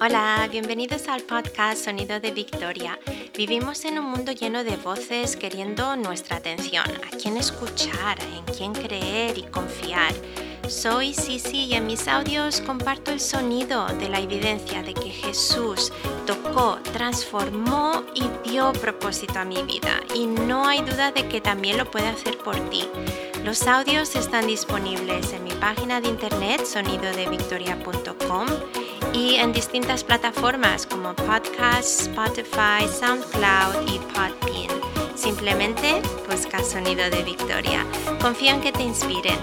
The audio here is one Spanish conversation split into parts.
Hola, bienvenidos al podcast Sonido de Victoria. Vivimos en un mundo lleno de voces queriendo nuestra atención, a quién escuchar, en quién creer y confiar. Soy Sisi y en mis audios comparto el sonido de la evidencia de que Jesús tocó, transformó y dio propósito a mi vida. Y no hay duda de que también lo puede hacer por ti. Los audios están disponibles en mi página de internet sonidodevictoria.com y en distintas plataformas como Podcast, Spotify, SoundCloud y Podbean. Simplemente busca Sonido de Victoria. Confío en que te inspiren.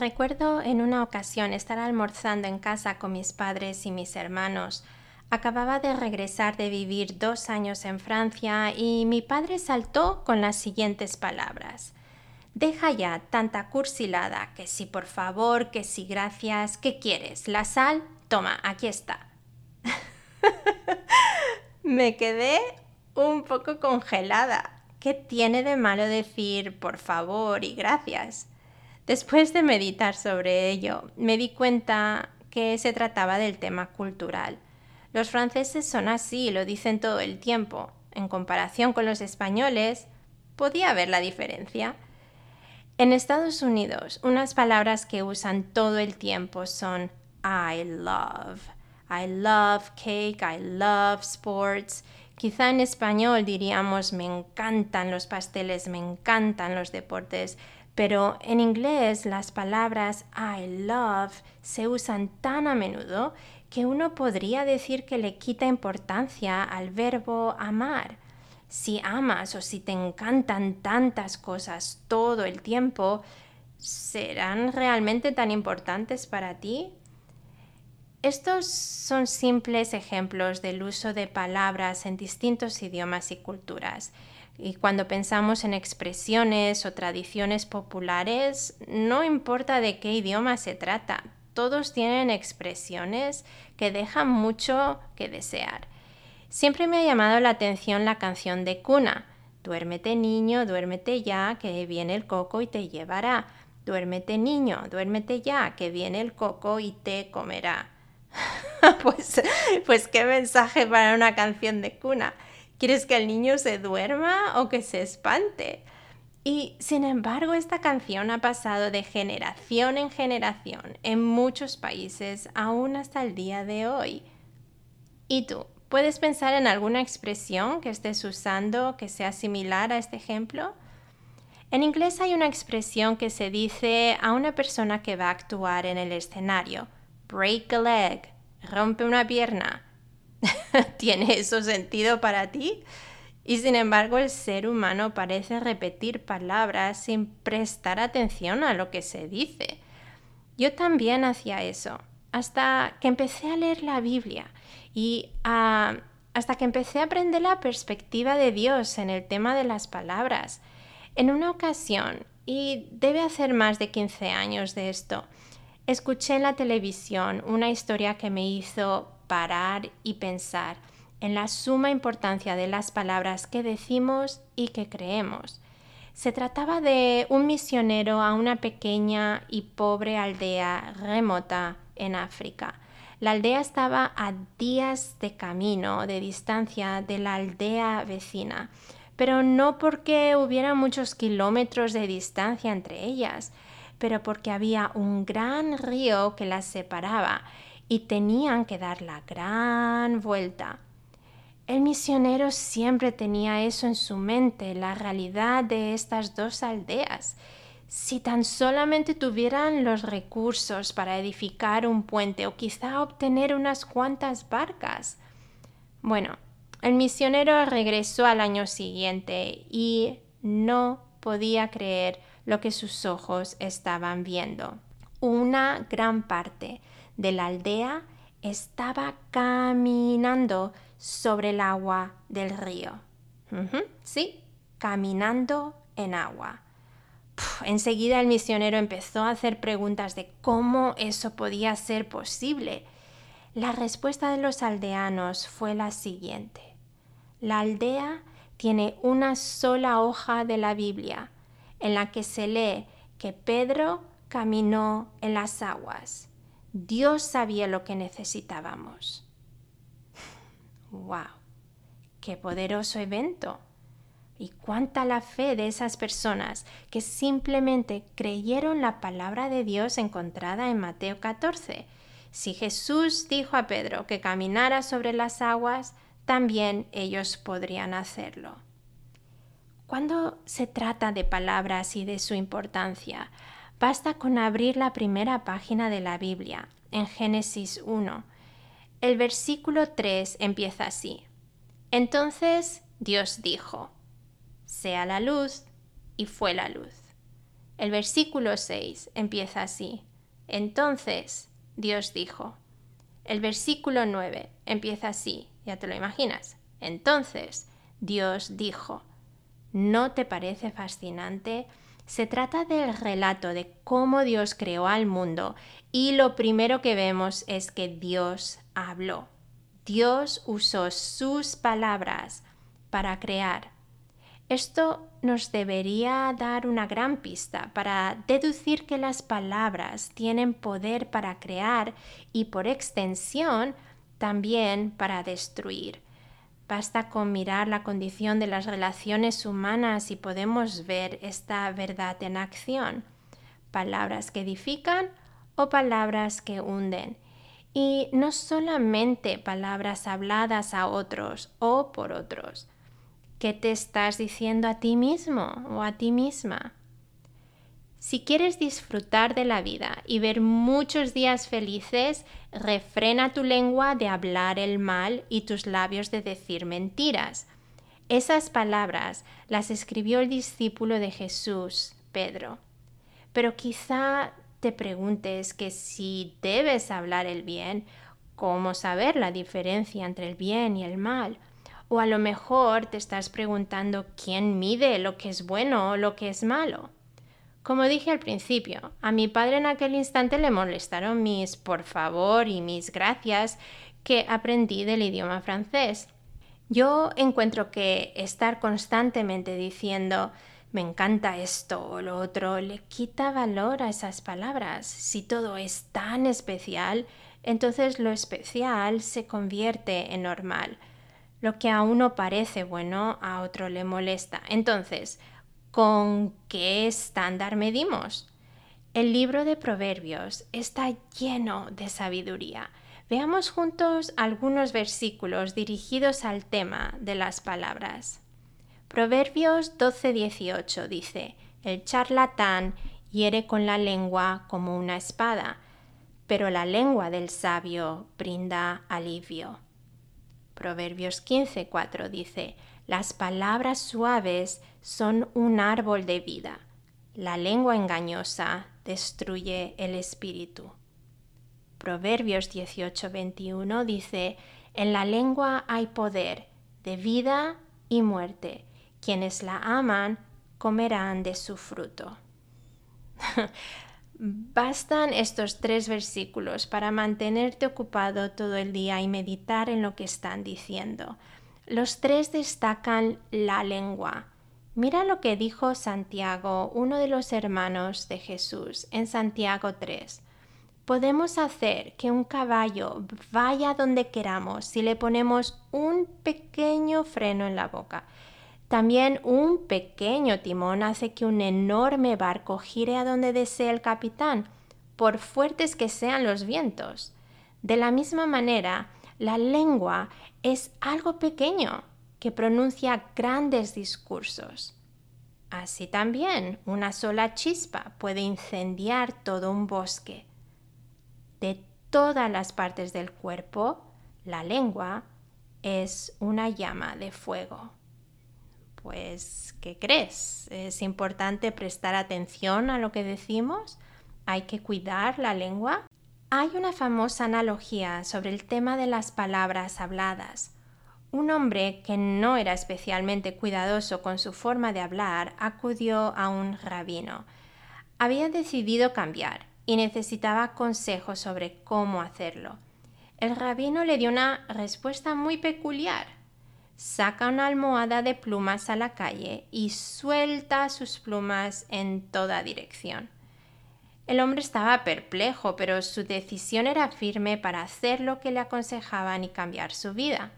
Recuerdo en una ocasión estar almorzando en casa con mis padres y mis hermanos. Acababa de regresar de vivir dos años en Francia y mi padre saltó con las siguientes palabras. Deja ya tanta cursilada, que si por favor, que si gracias, ¿qué quieres? ¿La sal? Toma, aquí está. Me quedé un poco congelada. ¿Qué tiene de malo decir por favor y gracias? Después de meditar sobre ello, me di cuenta que se trataba del tema cultural. Los franceses son así, lo dicen todo el tiempo. En comparación con los españoles, podía haber la diferencia. En Estados Unidos, unas palabras que usan todo el tiempo son I love. I love cake, I love sports. Quizá en español diríamos me encantan los pasteles, me encantan los deportes, pero en inglés las palabras I love se usan tan a menudo que uno podría decir que le quita importancia al verbo amar si amas o si te encantan tantas cosas todo el tiempo, ¿serán realmente tan importantes para ti? Estos son simples ejemplos del uso de palabras en distintos idiomas y culturas. Y cuando pensamos en expresiones o tradiciones populares, no importa de qué idioma se trata, todos tienen expresiones que dejan mucho que desear. Siempre me ha llamado la atención la canción de cuna. Duérmete niño, duérmete ya, que viene el coco y te llevará. Duérmete niño, duérmete ya, que viene el coco y te comerá. pues, pues qué mensaje para una canción de cuna. ¿Quieres que el niño se duerma o que se espante? Y sin embargo, esta canción ha pasado de generación en generación en muchos países, aún hasta el día de hoy. ¿Y tú? ¿Puedes pensar en alguna expresión que estés usando que sea similar a este ejemplo? En inglés hay una expresión que se dice a una persona que va a actuar en el escenario. Break a leg, rompe una pierna. ¿Tiene eso sentido para ti? Y sin embargo el ser humano parece repetir palabras sin prestar atención a lo que se dice. Yo también hacía eso, hasta que empecé a leer la Biblia y hasta que empecé a aprender la perspectiva de Dios en el tema de las palabras. En una ocasión, y debe hacer más de 15 años de esto, escuché en la televisión una historia que me hizo parar y pensar en la suma importancia de las palabras que decimos y que creemos. Se trataba de un misionero a una pequeña y pobre aldea remota en África. La aldea estaba a días de camino, de distancia de la aldea vecina, pero no porque hubiera muchos kilómetros de distancia entre ellas, pero porque había un gran río que las separaba y tenían que dar la gran vuelta. El misionero siempre tenía eso en su mente, la realidad de estas dos aldeas, si tan solamente tuvieran los recursos para edificar un puente o quizá obtener unas cuantas barcas. Bueno, el misionero regresó al año siguiente y no podía creer lo que sus ojos estaban viendo. Una gran parte de la aldea estaba caminando sobre el agua del río. sí, caminando en agua enseguida el misionero empezó a hacer preguntas de cómo eso podía ser posible. La respuesta de los aldeanos fue la siguiente. La aldea tiene una sola hoja de la Biblia en la que se lee que Pedro caminó en las aguas. Dios sabía lo que necesitábamos. ¡Wow! ¡Qué poderoso evento! Y cuánta la fe de esas personas que simplemente creyeron la palabra de Dios encontrada en Mateo 14. Si Jesús dijo a Pedro que caminara sobre las aguas, también ellos podrían hacerlo. Cuando se trata de palabras y de su importancia, basta con abrir la primera página de la Biblia, en Génesis 1. El versículo 3 empieza así. Entonces Dios dijo, sea la luz, y fue la luz. El versículo 6 empieza así. Entonces Dios dijo. El versículo 9 empieza así, ya te lo imaginas. Entonces Dios dijo. ¿No te parece fascinante? Se trata del relato de cómo Dios creó al mundo y lo primero que vemos es que Dios habló. Dios usó sus palabras para crear. Esto nos debería dar una gran pista para deducir que las palabras tienen poder para crear y por extensión también para destruir. Basta con mirar la condición de las relaciones humanas y podemos ver esta verdad en acción. Palabras que edifican o palabras que hunden. Y no solamente palabras habladas a otros o por otros. ¿Qué te estás diciendo a ti mismo o a ti misma? Si quieres disfrutar de la vida y ver muchos días felices, refrena tu lengua de hablar el mal y tus labios de decir mentiras. Esas palabras las escribió el discípulo de Jesús, Pedro. Pero quizá te preguntes que si debes hablar el bien, ¿cómo saber la diferencia entre el bien y el mal? O a lo mejor te estás preguntando quién mide lo que es bueno o lo que es malo. Como dije al principio, a mi padre en aquel instante le molestaron mis por favor y mis gracias que aprendí del idioma francés. Yo encuentro que estar constantemente diciendo me encanta esto o lo otro le quita valor a esas palabras. Si todo es tan especial, entonces lo especial se convierte en normal. Lo que a uno parece bueno, a otro le molesta. Entonces, ¿Con qué estándar medimos? El libro de Proverbios está lleno de sabiduría. Veamos juntos algunos versículos dirigidos al tema de las palabras. Proverbios 12:18 dice, El charlatán hiere con la lengua como una espada, pero la lengua del sabio brinda alivio. Proverbios 15:4 dice, Las palabras suaves son un árbol de vida. La lengua engañosa destruye el espíritu. Proverbios 18:21 dice, En la lengua hay poder de vida y muerte. Quienes la aman comerán de su fruto. Bastan estos tres versículos para mantenerte ocupado todo el día y meditar en lo que están diciendo. Los tres destacan la lengua, Mira lo que dijo Santiago, uno de los hermanos de Jesús, en Santiago 3. Podemos hacer que un caballo vaya donde queramos si le ponemos un pequeño freno en la boca. También un pequeño timón hace que un enorme barco gire a donde desee el capitán, por fuertes que sean los vientos. De la misma manera, la lengua es algo pequeño, que pronuncia grandes discursos. Así también una sola chispa puede incendiar todo un bosque. De todas las partes del cuerpo, la lengua es una llama de fuego. Pues, ¿qué crees? ¿Es importante prestar atención a lo que decimos? ¿Hay que cuidar la lengua? Hay una famosa analogía sobre el tema de las palabras habladas. Un hombre que no era especialmente cuidadoso con su forma de hablar acudió a un rabino. Había decidido cambiar y necesitaba consejos sobre cómo hacerlo. El rabino le dio una respuesta muy peculiar. Saca una almohada de plumas a la calle y suelta sus plumas en toda dirección. El hombre estaba perplejo, pero su decisión era firme para hacer lo que le aconsejaban y cambiar su vida.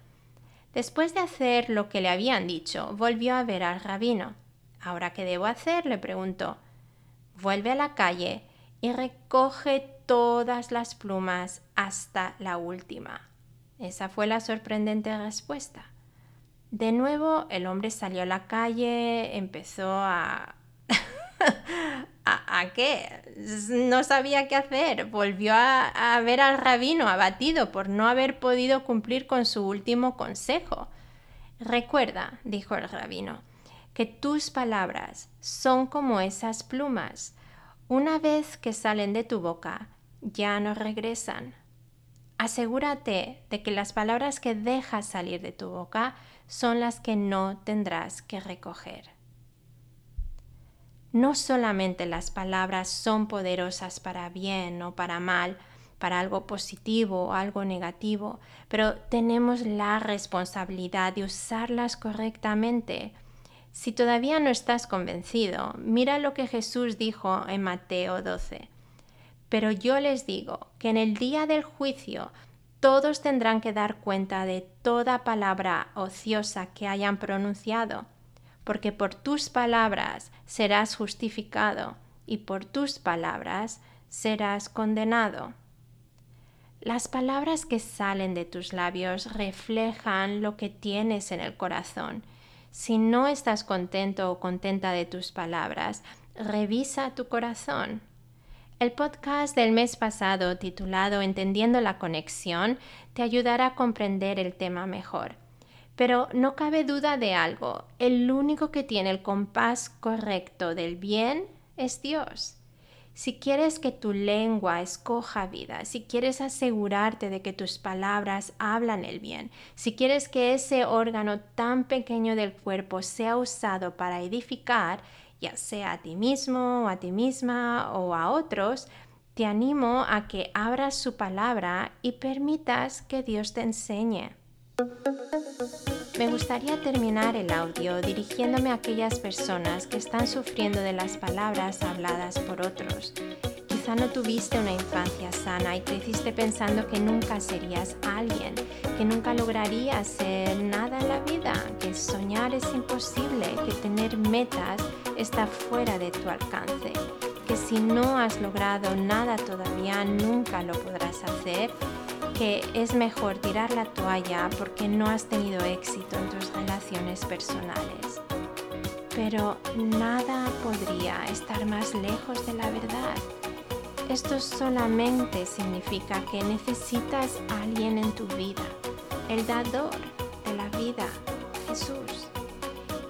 Después de hacer lo que le habían dicho, volvió a ver al rabino. ¿Ahora qué debo hacer? le preguntó. Vuelve a la calle y recoge todas las plumas hasta la última. Esa fue la sorprendente respuesta. De nuevo el hombre salió a la calle, empezó a... ¿A, qué? No sabía qué hacer. Volvió a ver al rabino abatido por no haber podido cumplir con su último consejo. Recuerda, dijo el rabino, que tus palabras son como esas plumas. Una vez que salen de tu boca, ya no regresan. Asegúrate de que las palabras que dejas salir de tu boca son las que no tendrás que recoger. No solamente las palabras son poderosas para bien o para mal, para algo positivo o algo negativo, pero tenemos la responsabilidad de usarlas correctamente. Si todavía no estás convencido, mira lo que Jesús dijo en Mateo 12. Pero yo les digo que en el día del juicio todos tendrán que dar cuenta de toda palabra ociosa que hayan pronunciado, porque por tus palabras serás justificado y por tus palabras serás condenado. Las palabras que salen de tus labios reflejan lo que tienes en el corazón. Si no estás contento o contenta de tus palabras, revisa tu corazón. El podcast del mes pasado titulado Entendiendo la conexión te ayudará a comprender el tema mejor. Pero no cabe duda de algo, el único que tiene el compás correcto del bien es Dios. Si quieres que tu lengua escoja vida, si quieres asegurarte de que tus palabras hablan el bien, si quieres que ese órgano tan pequeño del cuerpo sea usado para edificar, ya sea a ti mismo o a ti misma o a otros, te animo a que abras su palabra y permitas que Dios te enseñe. Me gustaría terminar el audio dirigiéndome a aquellas personas que están sufriendo de las palabras habladas por otros. Quizá no tuviste una infancia sana y creciste pensando que nunca serías alguien, que nunca lograrías ser nada en la vida, que soñar es imposible, que tener metas está fuera de tu alcance, que si no has logrado nada todavía nunca lo podrás hacer, es mejor tirar la toalla porque no has tenido éxito en tus relaciones personales. Pero nada podría estar más lejos de la verdad. Esto solamente significa que necesitas a alguien en tu vida, el dador de la vida, Jesús.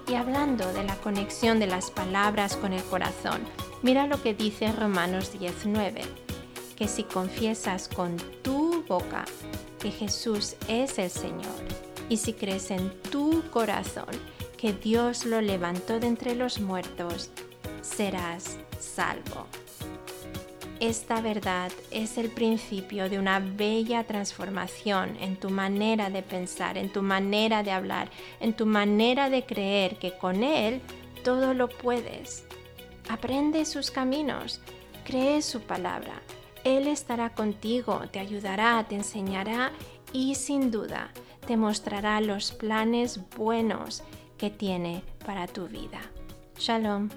Y hablando de la conexión de las palabras con el corazón, mira lo que dice Romanos 19, que si confiesas con tu que Jesús es el Señor y si crees en tu corazón que Dios lo levantó de entre los muertos, serás salvo. Esta verdad es el principio de una bella transformación en tu manera de pensar, en tu manera de hablar, en tu manera de creer que con Él todo lo puedes. Aprende sus caminos, cree su palabra. Él estará contigo, te ayudará, te enseñará y sin duda te mostrará los planes buenos que tiene para tu vida. Shalom.